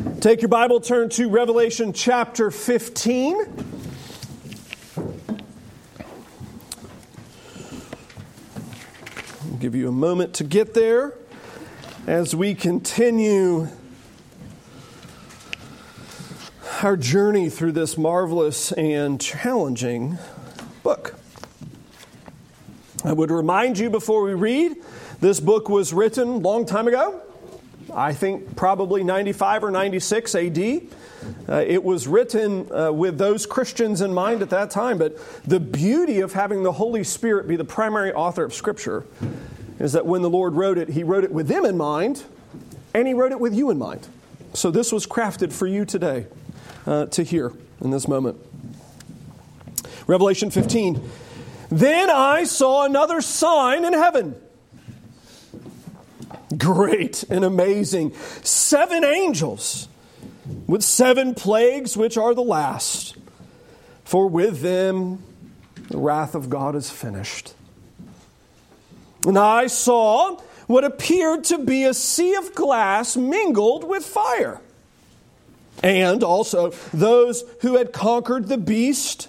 Take your Bible, turn to Revelation chapter 15. I'll give you a moment to get there as we continue our journey through this marvelous and challenging book. I would remind you before we read this book was written a long time ago. I think probably 95 or 96 AD. Uh, it was written uh, with those Christians in mind at that time, but the beauty of having the Holy Spirit be the primary author of Scripture is that when the Lord wrote it, He wrote it with them in mind, and He wrote it with you in mind. So this was crafted for you today uh, to hear in this moment. Revelation 15. Then I saw another sign in heaven great and amazing. Seven angels with seven plagues, which are the last. For with them the wrath of God is finished. And I saw what appeared to be a sea of glass mingled with fire. And also those who had conquered the beast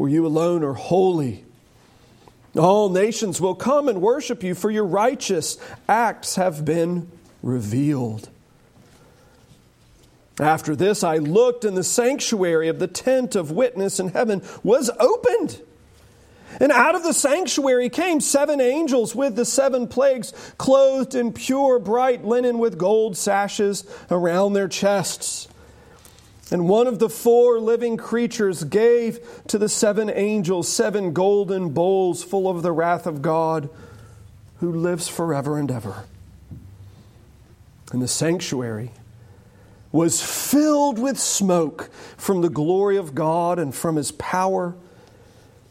For you alone are holy. All nations will come and worship you, for your righteous acts have been revealed. After this, I looked, and the sanctuary of the tent of witness in heaven was opened. And out of the sanctuary came seven angels with the seven plagues, clothed in pure bright linen with gold sashes around their chests. And one of the four living creatures gave to the seven angels seven golden bowls full of the wrath of God, who lives forever and ever. And the sanctuary was filled with smoke from the glory of God and from his power.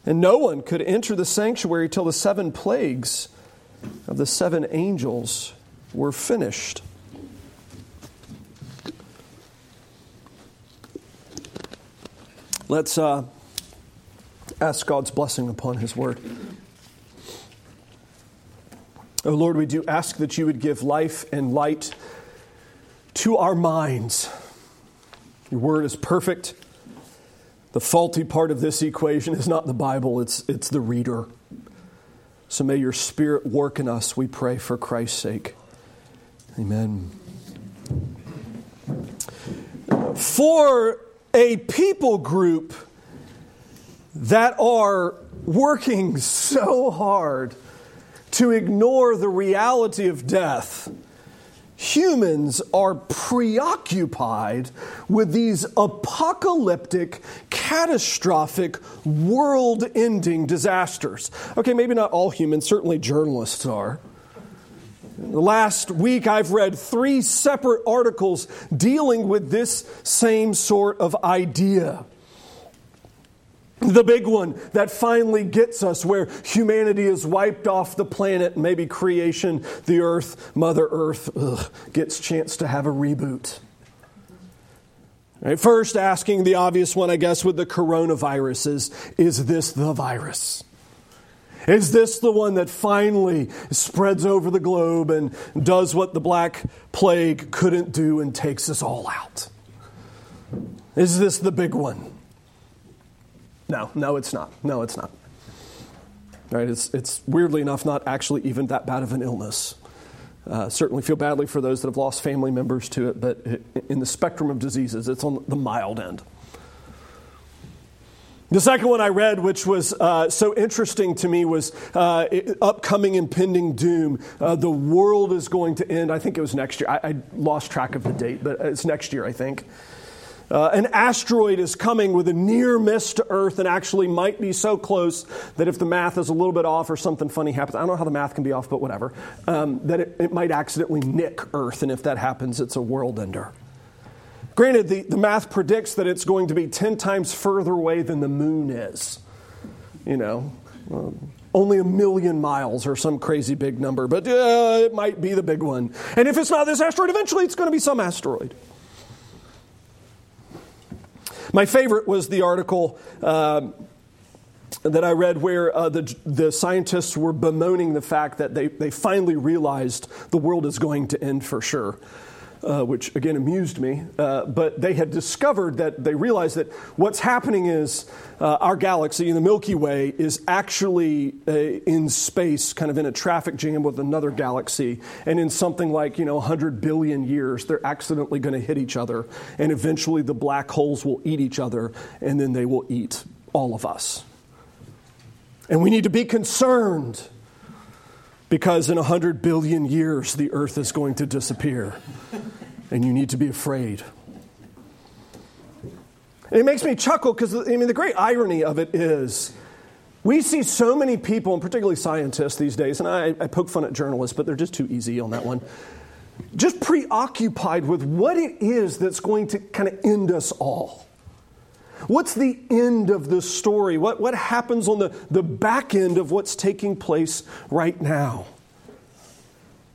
And no one could enter the sanctuary till the seven plagues of the seven angels were finished. Let's uh, ask God's blessing upon His word. Oh Lord, we do ask that you would give life and light to our minds. Your word is perfect. The faulty part of this equation is not the Bible, it's, it's the reader. So may your spirit work in us, we pray, for Christ's sake. Amen. For a people group that are working so hard to ignore the reality of death, humans are preoccupied with these apocalyptic, catastrophic, world ending disasters. Okay, maybe not all humans, certainly journalists are. Last week, I've read three separate articles dealing with this same sort of idea. The big one that finally gets us where humanity is wiped off the planet, maybe creation, the earth, Mother Earth, ugh, gets chance to have a reboot. Right, first, asking the obvious one, I guess, with the coronavirus is, is this the virus? Is this the one that finally spreads over the globe and does what the Black Plague couldn't do and takes us all out? Is this the big one? No, no, it's not. No, it's not. Right? It's, it's weirdly enough not actually even that bad of an illness. Uh, certainly feel badly for those that have lost family members to it, but in the spectrum of diseases, it's on the mild end. The second one I read, which was uh, so interesting to me, was uh, upcoming impending doom. Uh, the world is going to end. I think it was next year. I, I lost track of the date, but it's next year, I think. Uh, an asteroid is coming with a near miss to Earth and actually might be so close that if the math is a little bit off or something funny happens, I don't know how the math can be off, but whatever, um, that it, it might accidentally nick Earth. And if that happens, it's a world ender Granted, the, the math predicts that it's going to be 10 times further away than the moon is. You know, um, only a million miles or some crazy big number, but uh, it might be the big one. And if it's not this asteroid, eventually it's going to be some asteroid. My favorite was the article uh, that I read where uh, the, the scientists were bemoaning the fact that they, they finally realized the world is going to end for sure uh, which again amused me. Uh, but they had discovered that they realized that what's happening is uh, our galaxy, the Milky Way, is actually uh, in space, kind of in a traffic jam with another galaxy. And in something like, you know, 100 billion years, they're accidentally going to hit each other. And eventually the black holes will eat each other, and then they will eat all of us. And we need to be concerned because in 100 billion years, the earth is going to disappear. And you need to be afraid. And it makes me chuckle because, I mean, the great irony of it is we see so many people, and particularly scientists these days, and I, I poke fun at journalists, but they're just too easy on that one, just preoccupied with what it is that's going to kind of end us all. What's the end of the story? What, what happens on the, the back end of what's taking place right now?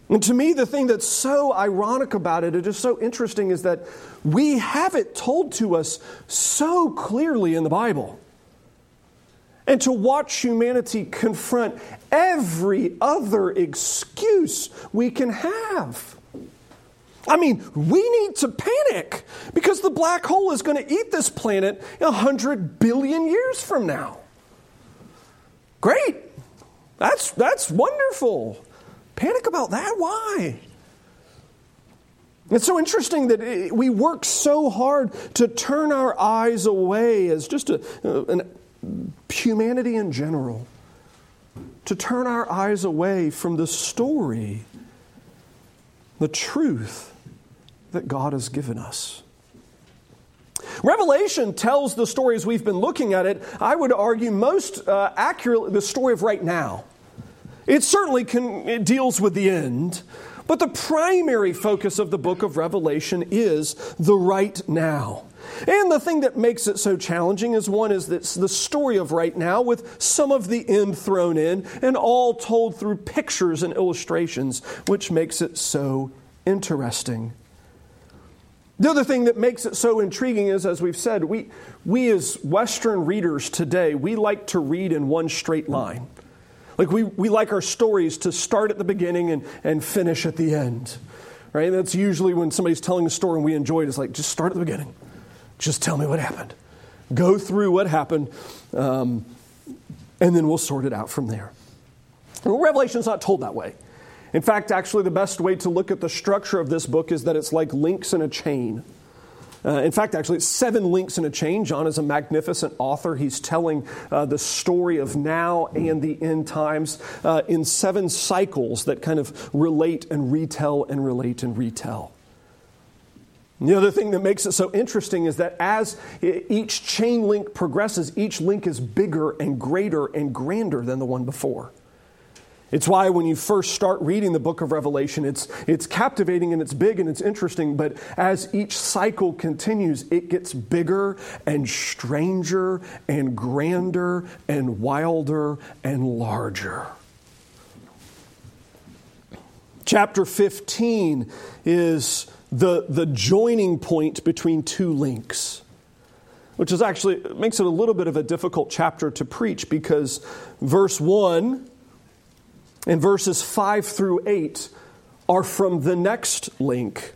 And to me, the thing that's so ironic about it, it is so interesting, is that we have it told to us so clearly in the Bible. And to watch humanity confront every other excuse we can have. I mean, we need to panic because the black hole is going to eat this planet 100 billion years from now. Great. That's, that's wonderful. Panic about that? Why? It's so interesting that we work so hard to turn our eyes away as just a, uh, an, humanity in general, to turn our eyes away from the story, the truth that God has given us. Revelation tells the story as we've been looking at it, I would argue most uh, accurately the story of right now. It certainly can, it deals with the end, but the primary focus of the book of Revelation is the right now. And the thing that makes it so challenging is one is that the story of right now with some of the end thrown in and all told through pictures and illustrations, which makes it so interesting. The other thing that makes it so intriguing is, as we've said, we, we as Western readers today, we like to read in one straight line. Like we, we like our stories to start at the beginning and, and finish at the end. Right? And that's usually when somebody's telling a story and we enjoy it. It's like, just start at the beginning. Just tell me what happened. Go through what happened, um, and then we'll sort it out from there. Well, Revelation's not told that way. In fact, actually, the best way to look at the structure of this book is that it's like links in a chain. Uh, in fact, actually, it's seven links in a chain. John is a magnificent author. He's telling uh, the story of now and the end times uh, in seven cycles that kind of relate and retell and relate and retell. the other thing that makes it so interesting is that as each chain link progresses, each link is bigger and greater and grander than the one before. It's why when you first start reading the book of Revelation, it's, it's captivating and it's big and it's interesting, but as each cycle continues, it gets bigger and stranger and grander and wilder and larger. Chapter 15 is the, the joining point between two links which is actually makes it a little bit of a difficult chapter to preach because verse 1 and verses 5 through 8 are from the next link,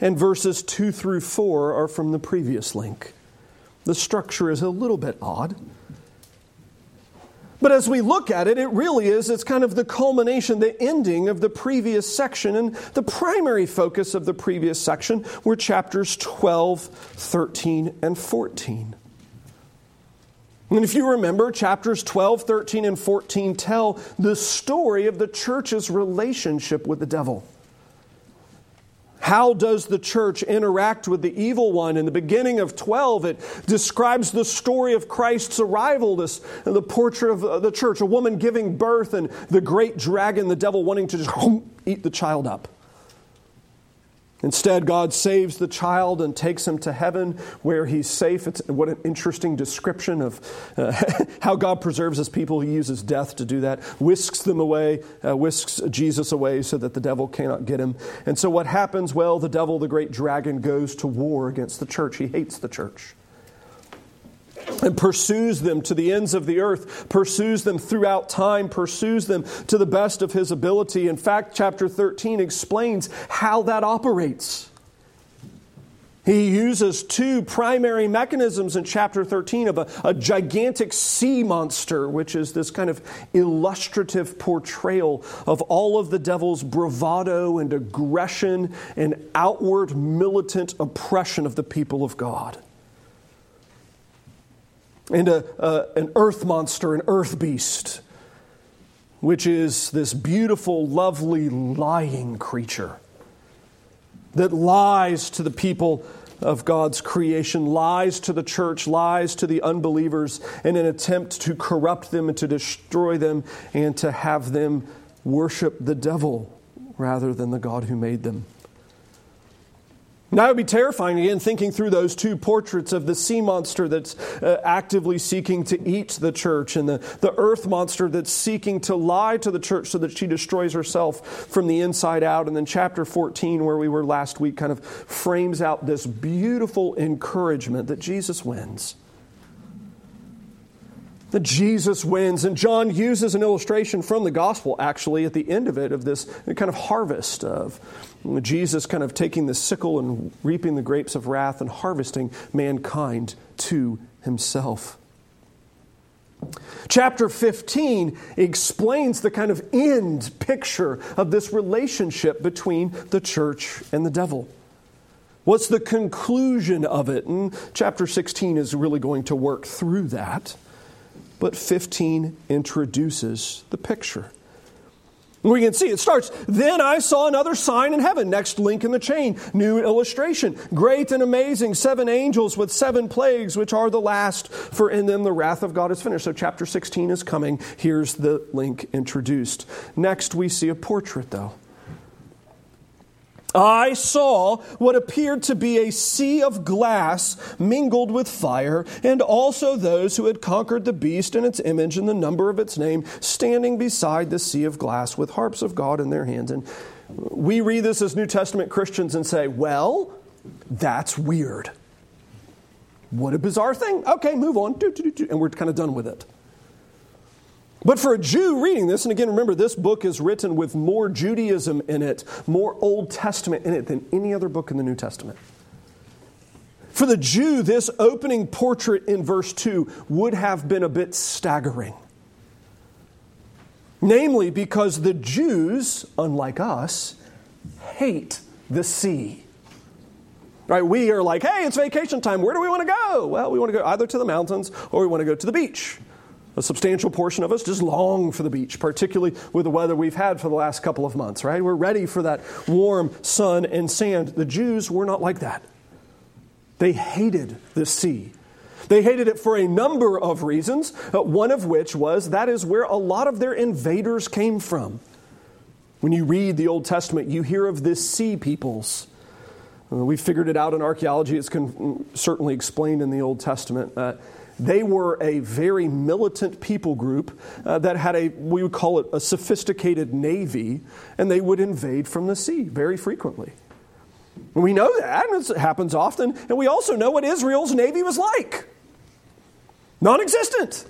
and verses 2 through 4 are from the previous link. The structure is a little bit odd. But as we look at it, it really is, it's kind of the culmination, the ending of the previous section. And the primary focus of the previous section were chapters 12, 13, and 14. And if you remember, chapters 12, 13, and 14 tell the story of the church's relationship with the devil. How does the church interact with the evil one? In the beginning of 12, it describes the story of Christ's arrival, this, the portrait of uh, the church, a woman giving birth, and the great dragon, the devil, wanting to just eat the child up. Instead, God saves the child and takes him to heaven where he's safe. It's, what an interesting description of uh, how God preserves his people. He uses death to do that, whisks them away, uh, whisks Jesus away so that the devil cannot get him. And so, what happens? Well, the devil, the great dragon, goes to war against the church. He hates the church and pursues them to the ends of the earth, pursues them throughout time, pursues them to the best of his ability. In fact, chapter 13 explains how that operates. He uses two primary mechanisms in chapter 13 of a, a, gigantic sea monster, which is this kind of illustrative portrayal of all of the devil's bravado and aggression and outward militant oppression of the people of God and a, an earth monster, an earth beast, which is this beautiful, lovely, lying creature that lies to the people of God's creation, lies to the church, lies to the unbelievers in an attempt to corrupt them and to destroy them and to have them worship the devil rather than the God who made them. Now, it would be terrifying again thinking through those two portraits of the sea monster that's uh, actively seeking to eat the church and the, the earth monster that's seeking to lie to the church so that she destroys herself from the inside out. And then, chapter 14, where we were last week, kind of frames out this beautiful encouragement that Jesus wins that Jesus wins. And John uses an illustration from the gospel, actually, at the end of it, of this kind of harvest of Jesus kind of taking the sickle and reaping the grapes of wrath and harvesting mankind to himself. Chapter 15 explains the kind of end picture of this relationship between the church and the devil. What's the conclusion of it? And chapter 16 is really going to work through that but 15 introduces the picture. We can see it starts, then I saw another sign in heaven. Next link in the chain, new illustration. Great and amazing, seven angels with seven plagues, which are the last, for in them the wrath of God is finished. So, chapter 16 is coming. Here's the link introduced. Next, we see a portrait, though. I saw what appeared to be a sea of glass mingled with fire, and also those who had conquered the beast and its image and the number of its name, standing beside the sea of glass with harps of God in their hands. And we read this as New Testament Christians and say, well, that's weird. What a bizarre thing. Okay, move on. And we're kind of done with it. But for a Jew reading this, and again, remember, this book is written with more Judaism in it, more Old Testament in it than any other book in the New Testament. For the Jew, this opening portrait in verse 2 would have been a bit staggering. Namely, because the Jews, unlike us, hate the sea. Right? We are like, hey, it's vacation time. Where do we want to go? Well, we want to go either to the mountains or we want to go to the beach. A substantial portion of us just long for the beach, particularly with the weather we've had for the last couple of months, right? We're ready for that warm sun and sand. The Jews were not like that. They hated the sea. They hated it for a number of reasons, uh, one of which was that is where a lot of their invaders came from. When you read the Old Testament, you hear of the sea peoples. Uh, we figured it out in archaeology. It's con- certainly explained in the Old Testament. Uh, they were a very militant people group uh, that had a, we would call it a sophisticated navy, and they would invade from the sea very frequently. And we know that, and it happens often, and we also know what Israel's navy was like non existent.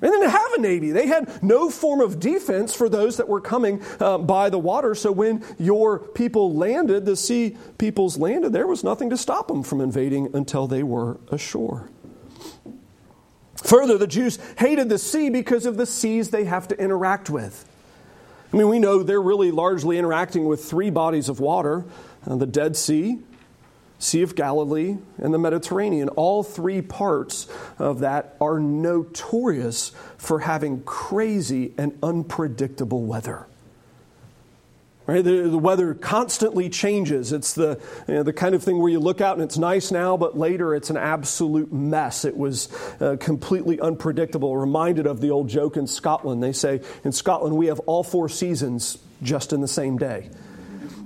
They didn't have a navy. They had no form of defense for those that were coming uh, by the water. So when your people landed, the sea peoples landed, there was nothing to stop them from invading until they were ashore. Further, the Jews hated the sea because of the seas they have to interact with. I mean, we know they're really largely interacting with three bodies of water uh, the Dead Sea, Sea of Galilee, and the Mediterranean. All three parts of that are notorious for having crazy and unpredictable weather. Right? The, the, weather constantly changes. It's the, you know, the kind of thing where you look out and it's nice now, but later it's an absolute mess. It was uh, completely unpredictable. Reminded of the old joke in Scotland. They say in Scotland we have all four seasons just in the same day.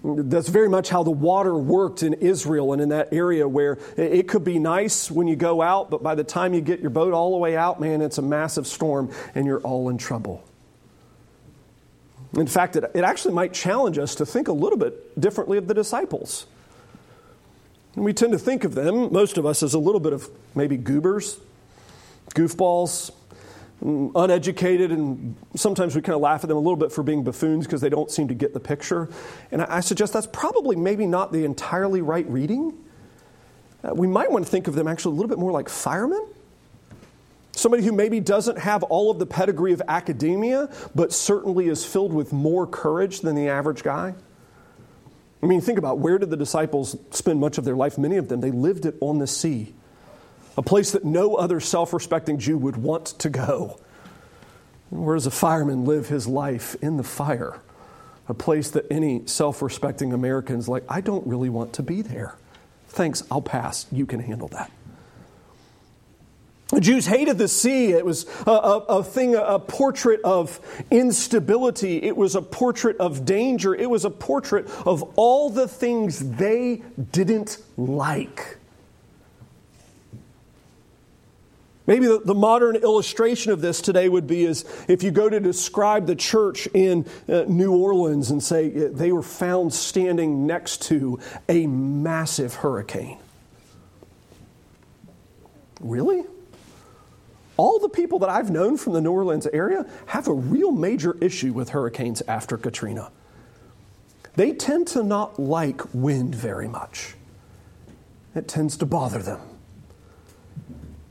That's very much how the water worked in Israel and in that area where it could be nice when you go out, but by the time you get your boat all the way out, man, it's a massive storm and you're all in trouble. In fact, it, it actually might challenge us to think a little bit differently of the disciples. And we tend to think of them, most of us, as a little bit of maybe goobers, goofballs, uneducated, and sometimes we kind of laugh at them a little bit for being buffoons because they don't seem to get the picture. And I suggest that's probably maybe not the entirely right reading. Uh, we might want to think of them actually a little bit more like firemen Somebody who maybe doesn't have all of the pedigree of academia, but certainly is filled with more courage than the average guy. I mean, think about where did the disciples spend much of their life? Many of them, they lived it on the sea, a place that no other self respecting Jew would want to go. Where does a fireman live his life? In the fire, a place that any self respecting American's like, I don't really want to be there. Thanks, I'll pass. You can handle that. The Jews hated the sea. It was a, a, a, thing, a portrait of instability. It was a portrait of danger. It was a portrait of all the things they didn't like. Maybe the, the modern illustration of this today would be is if you go to describe the church in uh, New Orleans and say uh, they were found standing next to a massive hurricane. Really? All the people that I've known from the New Orleans area have a real major issue with hurricanes after Katrina. They tend to not like wind very much, it tends to bother them.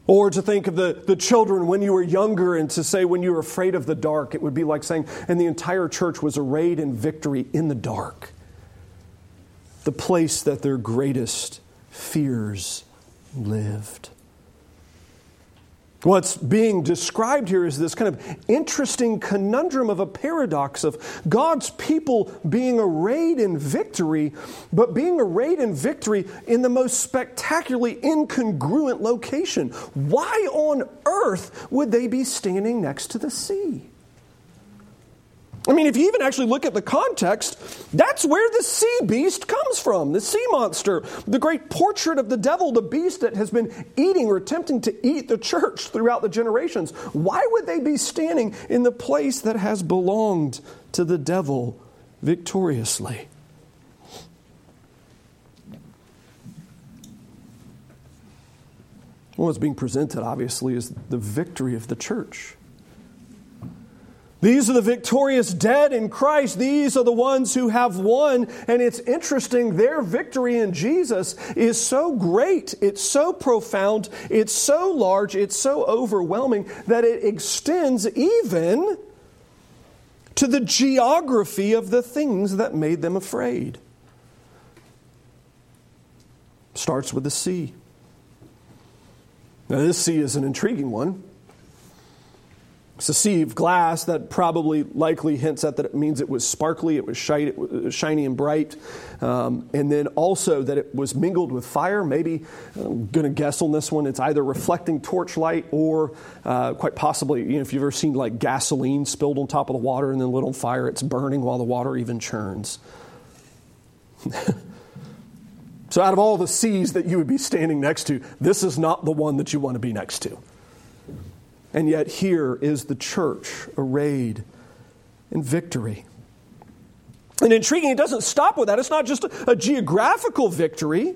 Or to think of the, the children when you were younger and to say when you were afraid of the dark, it would be like saying, and the entire church was arrayed in victory in the dark. The place that their greatest fears lived. What's being described here is this kind of interesting conundrum of a paradox of God's people being arrayed in victory, but being arrayed in victory in the most spectacularly incongruent location. Why on earth would they be standing next to the sea? I mean, if you even actually look at the context, that's where the sea beast comes from the sea monster, the great portrait of the devil, the beast that has been eating or attempting to eat the church throughout the generations. Why would they be standing in the place that has belonged to the devil victoriously? What's being presented, obviously, is the victory of the church. These are the victorious dead in Christ. These are the ones who have won. And it's interesting, their victory in Jesus is so great, it's so profound, it's so large, it's so overwhelming that it extends even to the geography of the things that made them afraid. Starts with the sea. Now, this sea is an intriguing one. Of glass that probably likely hints at that it means it was sparkly, it was shiny, it was shiny and bright, um, and then also that it was mingled with fire. Maybe I'm going to guess on this one, it's either reflecting torchlight or uh, quite possibly, you know, if you've ever seen like gasoline spilled on top of the water and then lit on fire, it's burning while the water even churns. so, out of all the seas that you would be standing next to, this is not the one that you want to be next to. And yet, here is the church arrayed in victory. And intriguing, it doesn't stop with that. It's not just a, a geographical victory.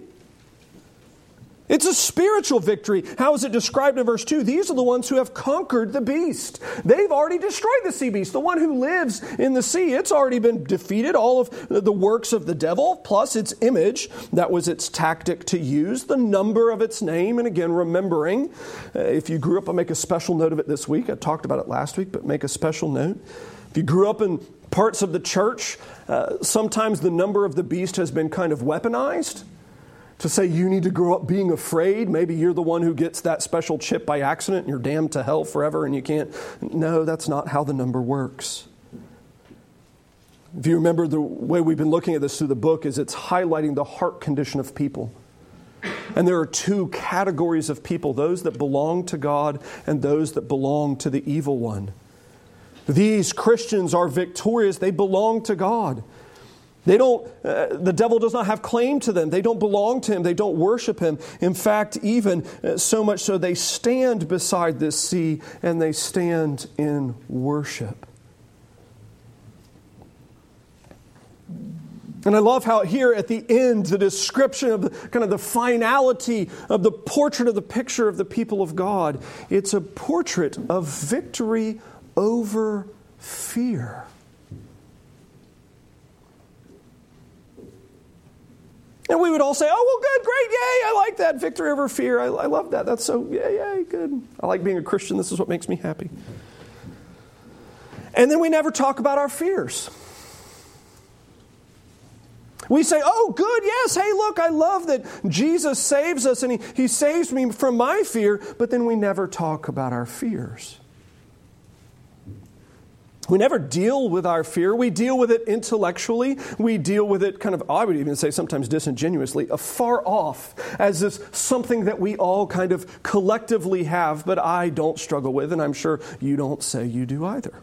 It's a spiritual victory. How is it described in verse 2? These are the ones who have conquered the beast. They've already destroyed the sea beast, the one who lives in the sea. It's already been defeated. All of the works of the devil, plus its image, that was its tactic to use, the number of its name. And again, remembering, uh, if you grew up, I'll make a special note of it this week. I talked about it last week, but make a special note. If you grew up in parts of the church, uh, sometimes the number of the beast has been kind of weaponized to say you need to grow up being afraid. Maybe you're the one who gets that special chip by accident and you're damned to hell forever and you can't. No, that's not how the number works. If you remember the way we've been looking at this through the book is it's highlighting the heart condition of people. And there are two categories of people those that belong to God and those that belong to the evil one. These Christians are victorious, they belong to God. They don't, uh, the devil does not have claim to them. They don't belong to him. They don't worship him. In fact, even uh, so much so, they stand beside this sea and they stand in worship. And I love how here at the end, the description of the kind of the finality of the portrait of the picture of the people of God, it's a portrait of victory over fear. And we would all say, oh, well, good, great, yay, I like that. Victory over fear. I, I love that. That's so, yay, yay, good. I like being a Christian. This is what makes me happy. And then we never talk about our fears. We say, oh, good, yes, hey, look, I love that Jesus saves us and he, he saves me from my fear, but then we never talk about our fears. We never deal with our fear. We deal with it intellectually. We deal with it kind of, I would even say sometimes disingenuously, afar off, as this something that we all kind of collectively have, but I don't struggle with, and I'm sure you don't say you do either.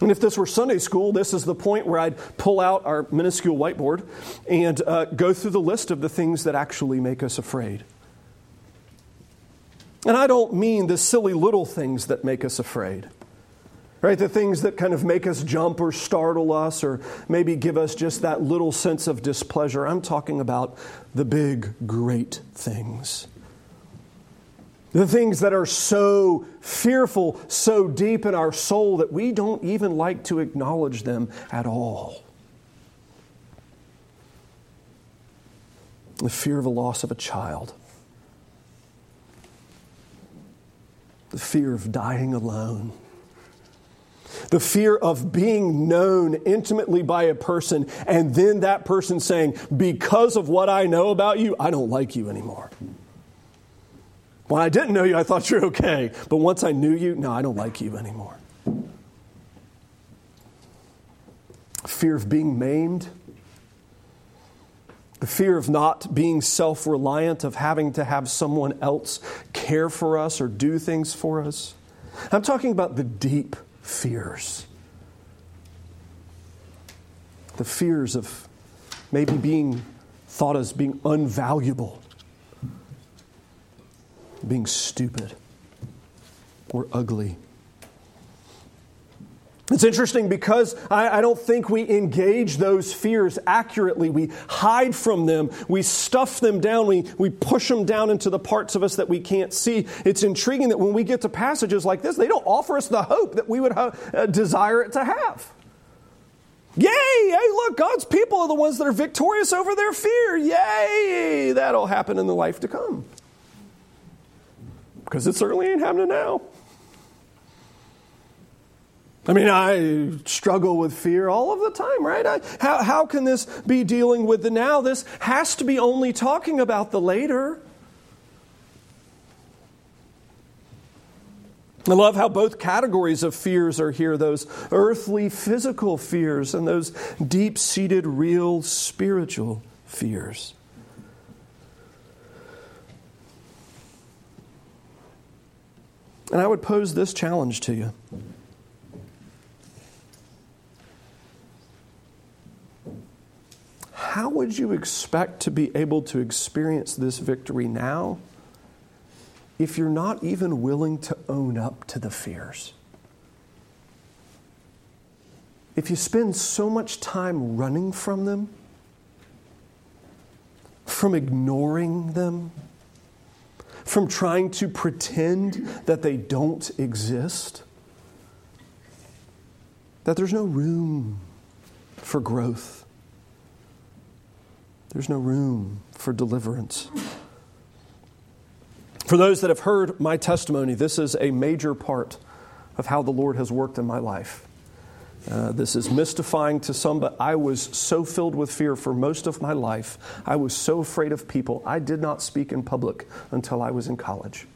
And if this were Sunday school, this is the point where I'd pull out our minuscule whiteboard and uh, go through the list of the things that actually make us afraid. And I don't mean the silly little things that make us afraid, right? The things that kind of make us jump or startle us or maybe give us just that little sense of displeasure. I'm talking about the big, great things. The things that are so fearful, so deep in our soul that we don't even like to acknowledge them at all. The fear of the loss of a child, the fear of dying alone, the fear of being known intimately by a person, and then that person saying, Because of what I know about you, I don't like you anymore. When I didn't know you, I thought you're okay. But once I knew you, no, I don't like you anymore. Fear of being maimed. The fear of not being self reliant, of having to have someone else care for us or do things for us. I'm talking about the deep fears. The fears of maybe being thought as being unvaluable being stupid or ugly. It's interesting because I, I, don't think we engage those fears accurately. We hide from them. We stuff them down. We, we push them down into the parts of us that we can't see. It's intriguing that when we get to passages like this, they don't offer us the hope that we would uh, desire it to have. Yay! Hey, look, God's people are the ones that are victorious over their fear. Yay! That'll happen in the life to come because it certainly ain't happening now. I mean, I struggle with fear all of the time, right? I, how, how can this be dealing with the now? This has to be only talking about the later. I love how both categories of fears are here those earthly, physical fears and those deep seated, real, spiritual fears. And I would pose this challenge to you. How would you expect to be able to experience this victory now if you're not even willing to own up to the fears? If you spend so much time running from them, from ignoring them, from trying to pretend that they don't exist, that there's no room for growth, there's no room for deliverance. For those that have heard my testimony, this is a major part of how the Lord has worked in my life. Uh, this is mystifying to some, but I was so filled with fear for most of my life. I was so afraid of people. I did not speak in public until I was in college,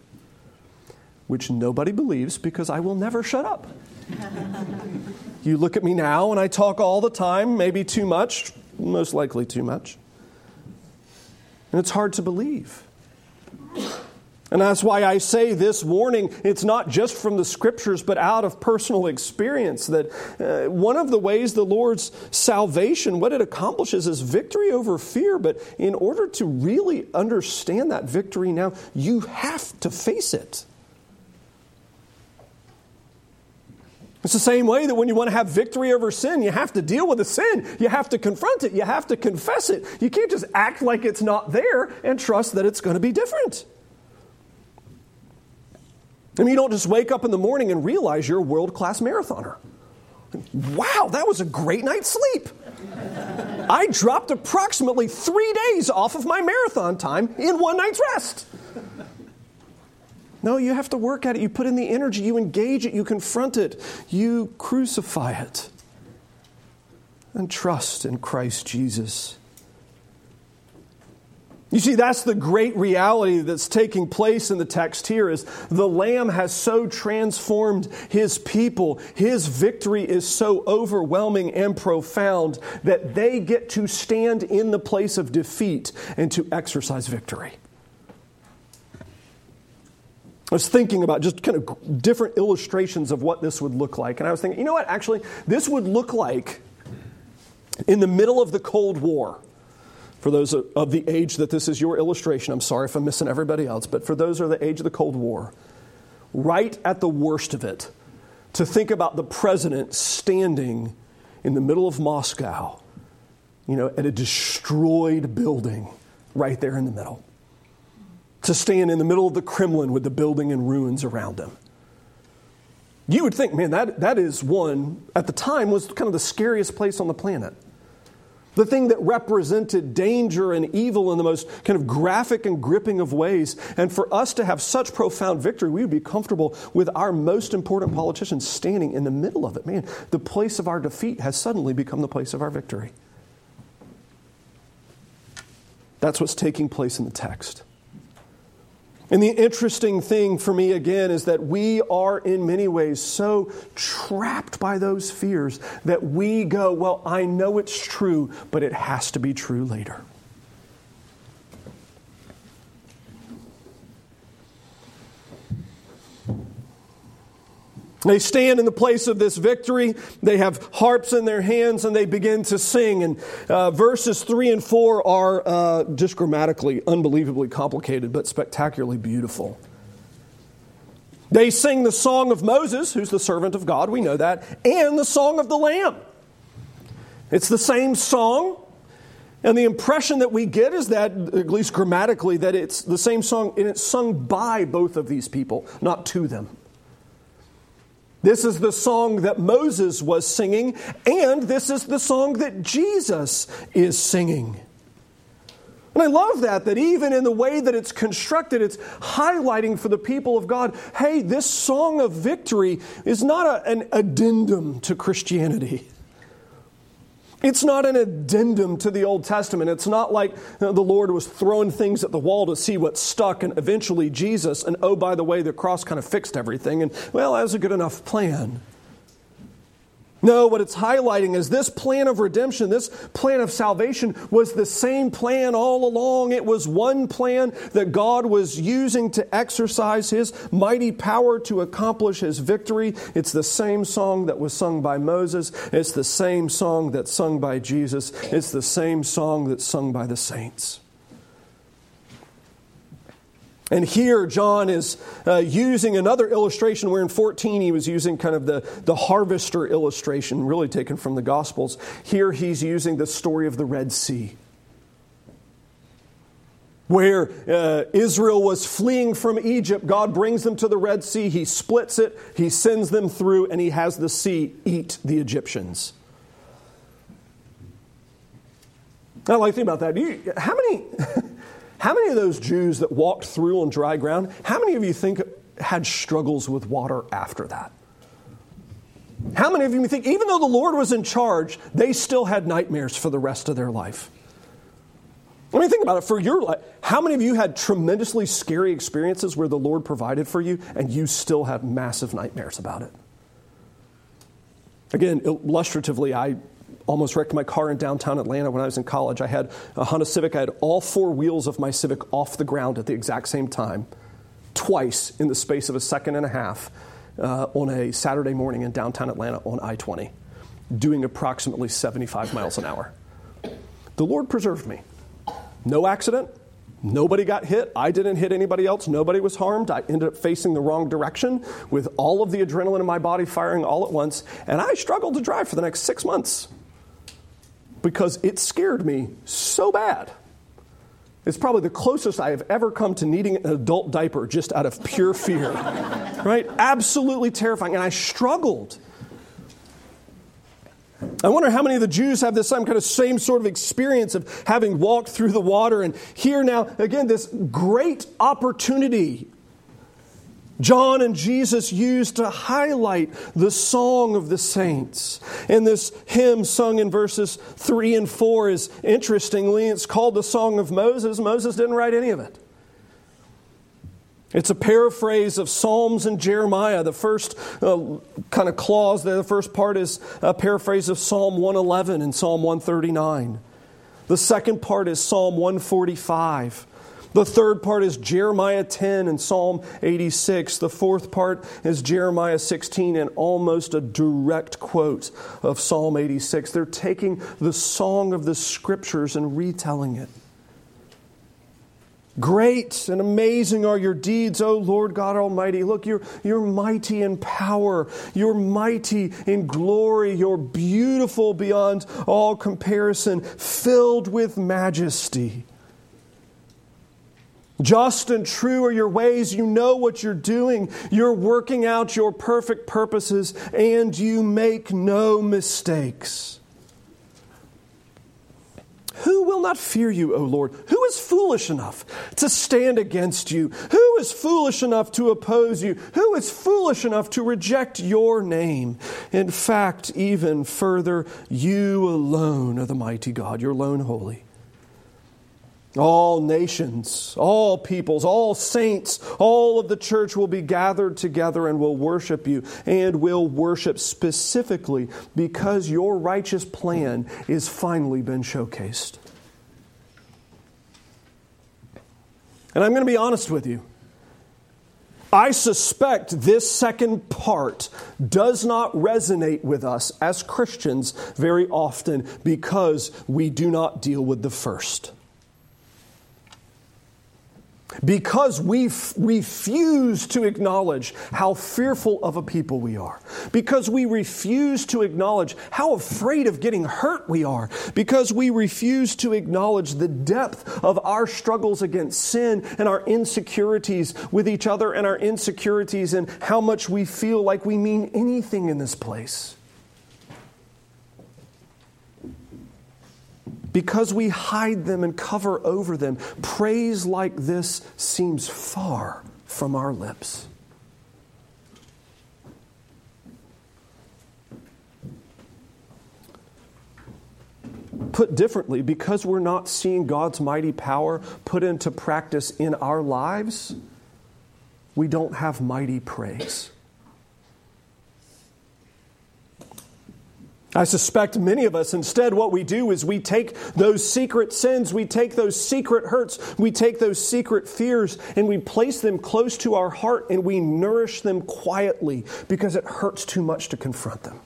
which nobody believes because I will never shut up. you look at me now and I talk all the time, maybe too much, most likely too much. And it's hard to believe. And that's why I say this warning, it's not just from the scriptures, but out of personal experience that uh, one of the ways the Lord's salvation, what it accomplishes is victory over fear. But in order to really understand that victory now, you have to face it. It's the same way that when you want to have victory over sin, you have to deal with the sin. You have to confront it. You have to confess it. You can't just act like it's not there and trust that it's going to be different. I mean, you don't just wake up in the morning and realize you're a world class marathoner. Wow, that was a great night's sleep. I dropped approximately three days off of my marathon time in one night's rest. No, you have to work at it. You put in the energy, you engage it, you confront it, you crucify it. And trust in Christ Jesus. You see, that's the great reality that's taking place in the text here is the Lamb has so transformed his people. His victory is so overwhelming and profound that they get to stand in the place of defeat and to exercise victory. I was thinking about just kind of different illustrations of what this would look like. And I was thinking, you know what? Actually, this would look like in the middle of the Cold War for those of the age that this is your illustration, I'm sorry if I'm missing everybody else, but for those who are the age of the Cold War, right at the worst of it, to think about the president standing in the middle of Moscow, you know, at a destroyed building right there in the middle. To stand in the middle of the Kremlin with the building in ruins around him. You would think, man, that, that is one, at the time, was kind of the scariest place on the planet the thing that represented danger and evil in the most kind of graphic and gripping of ways. And for us to have such profound victory, we would be comfortable with our most important politicians standing in the middle of it. Man, the place of our defeat has suddenly become the place of our victory. That's what's taking place in the text. And the interesting thing for me again is that we are in many ways so trapped by those fears that we go, well, I know it's true, but it has to be true later. They stand in the place of this victory. They have harps in their hands and they begin to sing. And uh, verses 3 and 4 are uh, just grammatically unbelievably complicated, but spectacularly beautiful. They sing the song of Moses, who's the servant of God, we know that, and the song of the Lamb. It's the same song, and the impression that we get is that, at least grammatically, that it's the same song and it's sung by both of these people, not to them. This is the song that Moses was singing, and this is the song that Jesus is singing. And I love that, that even in the way that it's constructed, it's highlighting for the people of God hey, this song of victory is not a, an addendum to Christianity. It's not an addendum to the Old Testament. It's not like the Lord was throwing things at the wall to see what stuck, and eventually Jesus, and oh, by the way, the cross kind of fixed everything, and well, that was a good enough plan. No, what it's highlighting is this plan of redemption, this plan of salvation was the same plan all along. It was one plan that God was using to exercise His mighty power to accomplish His victory. It's the same song that was sung by Moses. It's the same song that's sung by Jesus. It's the same song that's sung by the saints. And here, John is uh, using another illustration where in 14 he was using kind of the, the harvester illustration, really taken from the Gospels. Here he's using the story of the Red Sea, where uh, Israel was fleeing from Egypt. God brings them to the Red Sea, he splits it, he sends them through, and he has the sea eat the Egyptians. I like to think about that. You, how many. How many of those Jews that walked through on dry ground, how many of you think had struggles with water after that? How many of you think, even though the Lord was in charge, they still had nightmares for the rest of their life? I mean, think about it. For your life, how many of you had tremendously scary experiences where the Lord provided for you and you still have massive nightmares about it? Again, illustratively, I almost wrecked my car in downtown Atlanta when I was in college. I had a Honda Civic. I had all four wheels of my Civic off the ground at the exact same time. twice in the space of a second and a half uh, on a Saturday morning in downtown Atlanta on I 20, doing approximately 75 miles an hour. The Lord preserved me. No accident. Nobody got hit. I didn't hit anybody else. Nobody was harmed. I ended up facing the wrong direction with all of the adrenaline in my body firing all at once. And I struggled to drive for the next six months because it scared me so bad. It's probably the closest I have ever come to needing an adult diaper just out of pure fear. right? Absolutely terrifying. And I struggled. I wonder how many of the Jews have this same kind of same sort of experience of having walked through the water. And here now, again, this great opportunity John and Jesus used to highlight the song of the saints. And this hymn sung in verses 3 and 4 is interestingly, it's called the Song of Moses. Moses didn't write any of it. It's a paraphrase of Psalms and Jeremiah. The first uh, kind of clause there, the first part is a paraphrase of Psalm 111 and Psalm 139. The second part is Psalm 145. The third part is Jeremiah 10 and Psalm 86. The fourth part is Jeremiah 16 and almost a direct quote of Psalm 86. They're taking the song of the scriptures and retelling it. Great and amazing are your deeds, O Lord God Almighty. Look, you're, you're mighty in power. You're mighty in glory. You're beautiful beyond all comparison, filled with majesty. Just and true are your ways. You know what you're doing. You're working out your perfect purposes, and you make no mistakes. Who will not fear you, O Lord? Who is foolish enough to stand against you? Who is foolish enough to oppose you? Who is foolish enough to reject your name? In fact, even further, you alone are the mighty God. You're alone holy. All nations, all peoples, all saints, all of the church will be gathered together and will worship you and will worship specifically because your righteous plan is finally been showcased. And I'm going to be honest with you. I suspect this second part does not resonate with us as Christians very often because we do not deal with the first. Because we f- refuse to acknowledge how fearful of a people we are. Because we refuse to acknowledge how afraid of getting hurt we are. Because we refuse to acknowledge the depth of our struggles against sin and our insecurities with each other and our insecurities and how much we feel like we mean anything in this place. Because we hide them and cover over them, praise like this seems far from our lips. Put differently, because we're not seeing God's mighty power put into practice in our lives, we don't have mighty praise. I suspect many of us, instead, what we do is we take those secret sins, we take those secret hurts, we take those secret fears, and we place them close to our heart and we nourish them quietly because it hurts too much to confront them.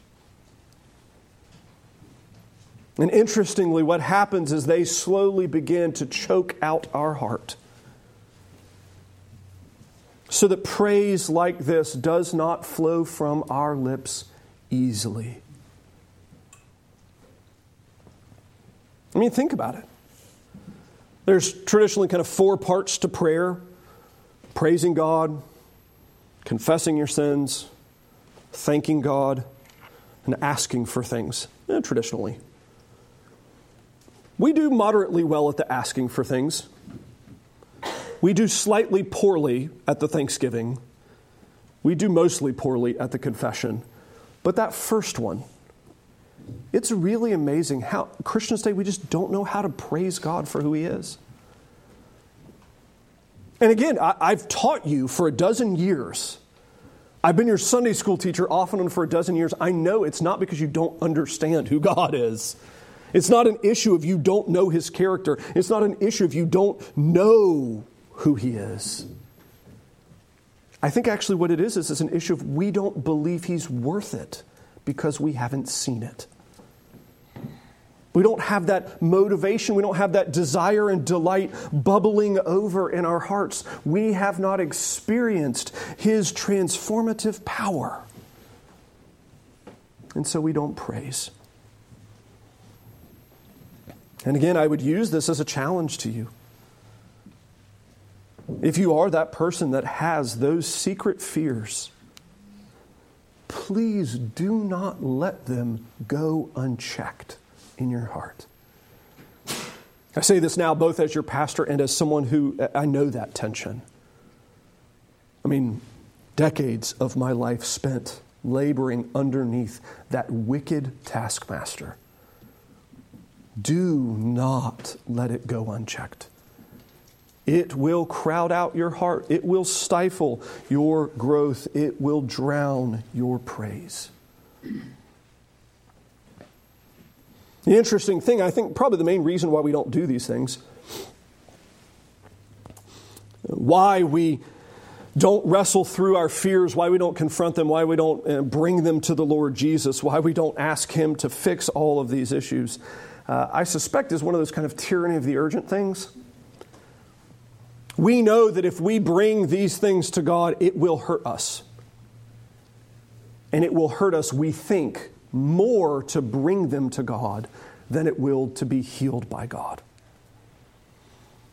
And interestingly, what happens is they slowly begin to choke out our heart. So that praise like this does not flow from our lips easily. I mean, think about it. There's traditionally kind of four parts to prayer praising God, confessing your sins, thanking God, and asking for things, traditionally. We do moderately well at the asking for things. We do slightly poorly at the thanksgiving. We do mostly poorly at the confession. But that first one, it's really amazing how Christians today, we just don't know how to praise God for who He is. And again, I, have taught you for a dozen years. I've been your Sunday school teacher off and on for a dozen years. I know it's not because you don't understand who God is. It's not an issue if you don't know His character. It's not an issue if you don't know who He is. I think actually what it is is it's an issue of we don't believe he's worth it because we haven't seen it. We don't have that motivation. We don't have that desire and delight bubbling over in our hearts. We have not experienced His transformative power. And so we don't praise. And again, I would use this as a challenge to you. If you are that person that has those secret fears, please do not let them go unchecked in your heart. I say this now both as your pastor and as someone who I know that tension. I mean, decades of my life spent laboring underneath that wicked taskmaster. Do not let it go unchecked. It will crowd out your heart. It will stifle your growth. It will drown your praise. The interesting thing, I think, probably the main reason why we don't do these things, why we don't wrestle through our fears, why we don't confront them, why we don't uh, bring them to the Lord Jesus, why we don't ask Him to fix all of these issues, uh, I suspect is one of those kind of tyranny of the urgent things. We know that if we bring these things to God, it will hurt us. And it will hurt us, we think, more to bring them to God than it will to be healed by God.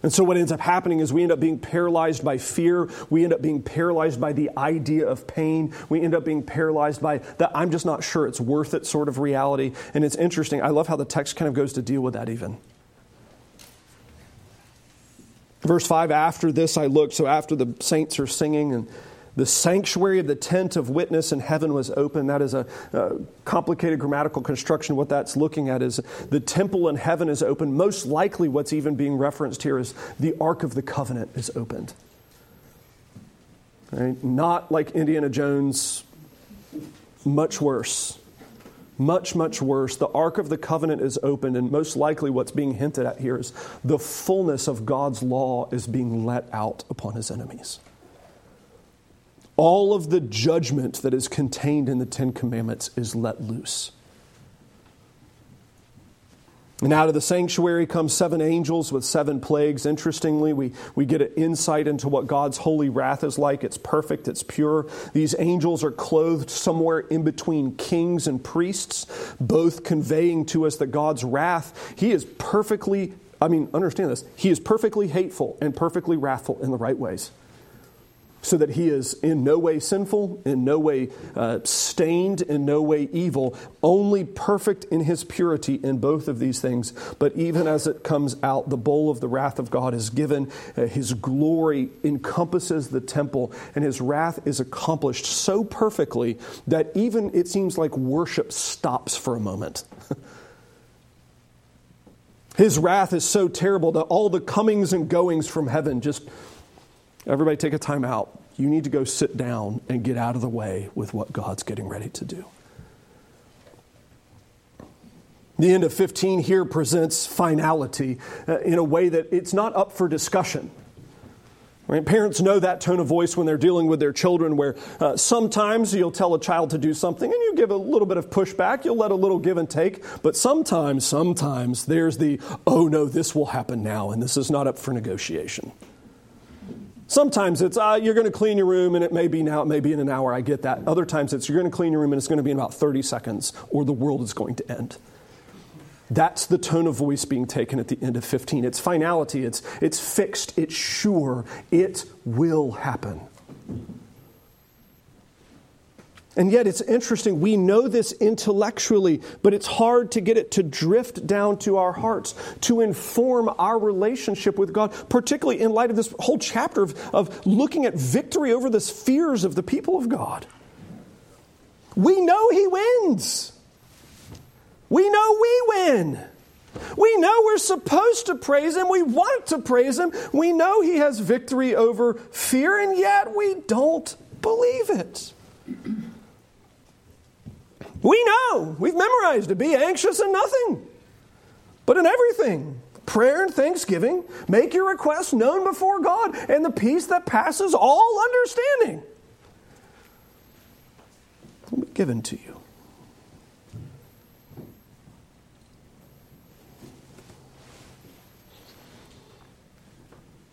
And so, what ends up happening is we end up being paralyzed by fear. We end up being paralyzed by the idea of pain. We end up being paralyzed by the I'm just not sure it's worth it sort of reality. And it's interesting. I love how the text kind of goes to deal with that, even. Verse 5 After this I looked, so after the saints are singing and the sanctuary of the tent of witness in heaven was open. That is a, a, complicated grammatical construction. What that's looking at is the temple in heaven is open. Most likely, what's even being referenced here is the Ark of the Covenant is opened. Right? Not like Indiana Jones, much worse. Much, much worse. The Ark of the Covenant is opened, and most likely what's being hinted at here is the fullness of God's law is being let out upon his enemies all of the judgment that is contained in the Ten Commandments is let loose. And out of the sanctuary come seven angels with seven plagues. Interestingly, we, we get an insight into what God's holy wrath is like. It's perfect, it's pure. These angels are clothed somewhere in between kings and priests, both conveying to us that God's wrath, He is perfectly, I mean, understand this, He is perfectly hateful and perfectly wrathful in the right ways so that he is in no way sinful, in no way uh, stained, in no way evil, only perfect in his purity in both of these things. But even as it comes out, the bowl of the wrath of God is given. Uh, his glory encompasses the temple, and his wrath is accomplished so perfectly that even it seems like worship stops for a moment. his wrath is so terrible that all the comings and goings from heaven just Everybody take a time out. You need to go sit down and get out of the way with what God's getting ready to do. The end of 15 here presents finality uh, in a way that it's not up for discussion. Right? Parents know that tone of voice when they're dealing with their children, where uh, sometimes you'll tell a child to do something and you give a little bit of pushback, you'll let a little give and take, but sometimes, sometimes there's the, oh no, this will happen now, and this is not up for negotiation. Sometimes it's, uh, you're going to clean your room and it may be now, it may be in an hour, I get that. Other times it's, you're going to clean your room and it's going to be in about 30 seconds or the world is going to end. That's the tone of voice being taken at the end of 15. It's finality, it's, it's fixed, it's sure, it will happen. And yet, it's interesting. We know this intellectually, but it's hard to get it to drift down to our hearts, to inform our relationship with God, particularly in light of this whole chapter of, of looking at victory over the fears of the people of God. We know He wins. We know we win. We know we're supposed to praise Him. We want to praise Him. We know He has victory over fear, and yet we don't believe it. We know, we've memorized to be anxious in nothing, but in everything. Prayer and thanksgiving, make your requests known before God, and the peace that passes all understanding. given to you.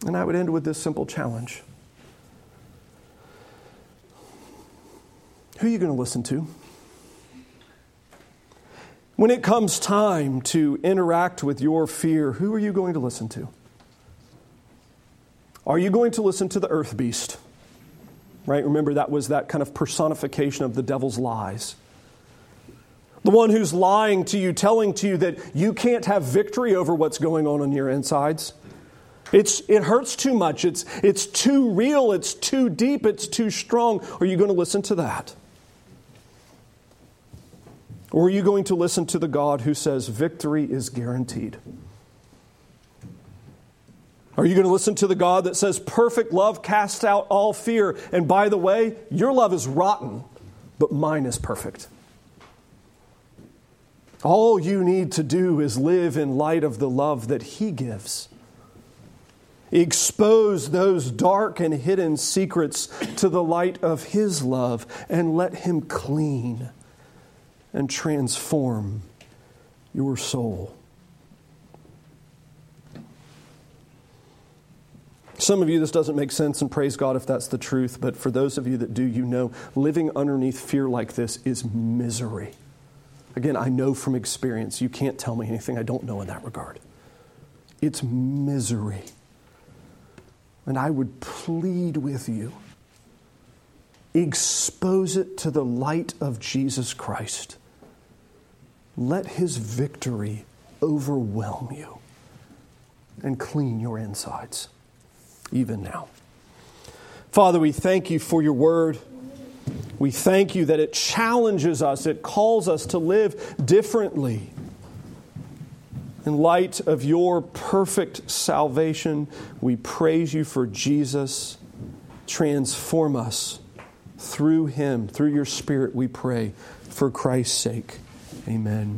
And I would end with this simple challenge Who are you going to listen to? When it comes time to interact with your fear, who are you going to listen to? Are you going to listen to the earth beast? Right? Remember, that was that kind of personification of the devil's lies. The one who's lying to you, telling to you that you can't have victory over what's going on on your insides. It's, it hurts too much. It's, it's too real. It's too deep. It's too strong. Are you going to listen to that? Or are you going to listen to the God who says victory is guaranteed? Are you going to listen to the God that says perfect love casts out all fear? And by the way, your love is rotten, but mine is perfect. All you need to do is live in light of the love that He gives. Expose those dark and hidden secrets to the light of His love and let Him clean and transform your soul. Some of you, this doesn't make sense, and praise God if that's the truth, but for those of you that do, you know living underneath fear like this is misery. Again, I know from experience, you can't tell me anything I don't know in that regard. It's misery. And I would plead with you expose it to the light of Jesus Christ. Let his victory overwhelm you and clean your insides, even now. Father, we thank you for your word. We thank you that it challenges us, it calls us to live differently. In light of your perfect salvation, we praise you for Jesus. Transform us through him, through your Spirit, we pray, for Christ's sake. Amen.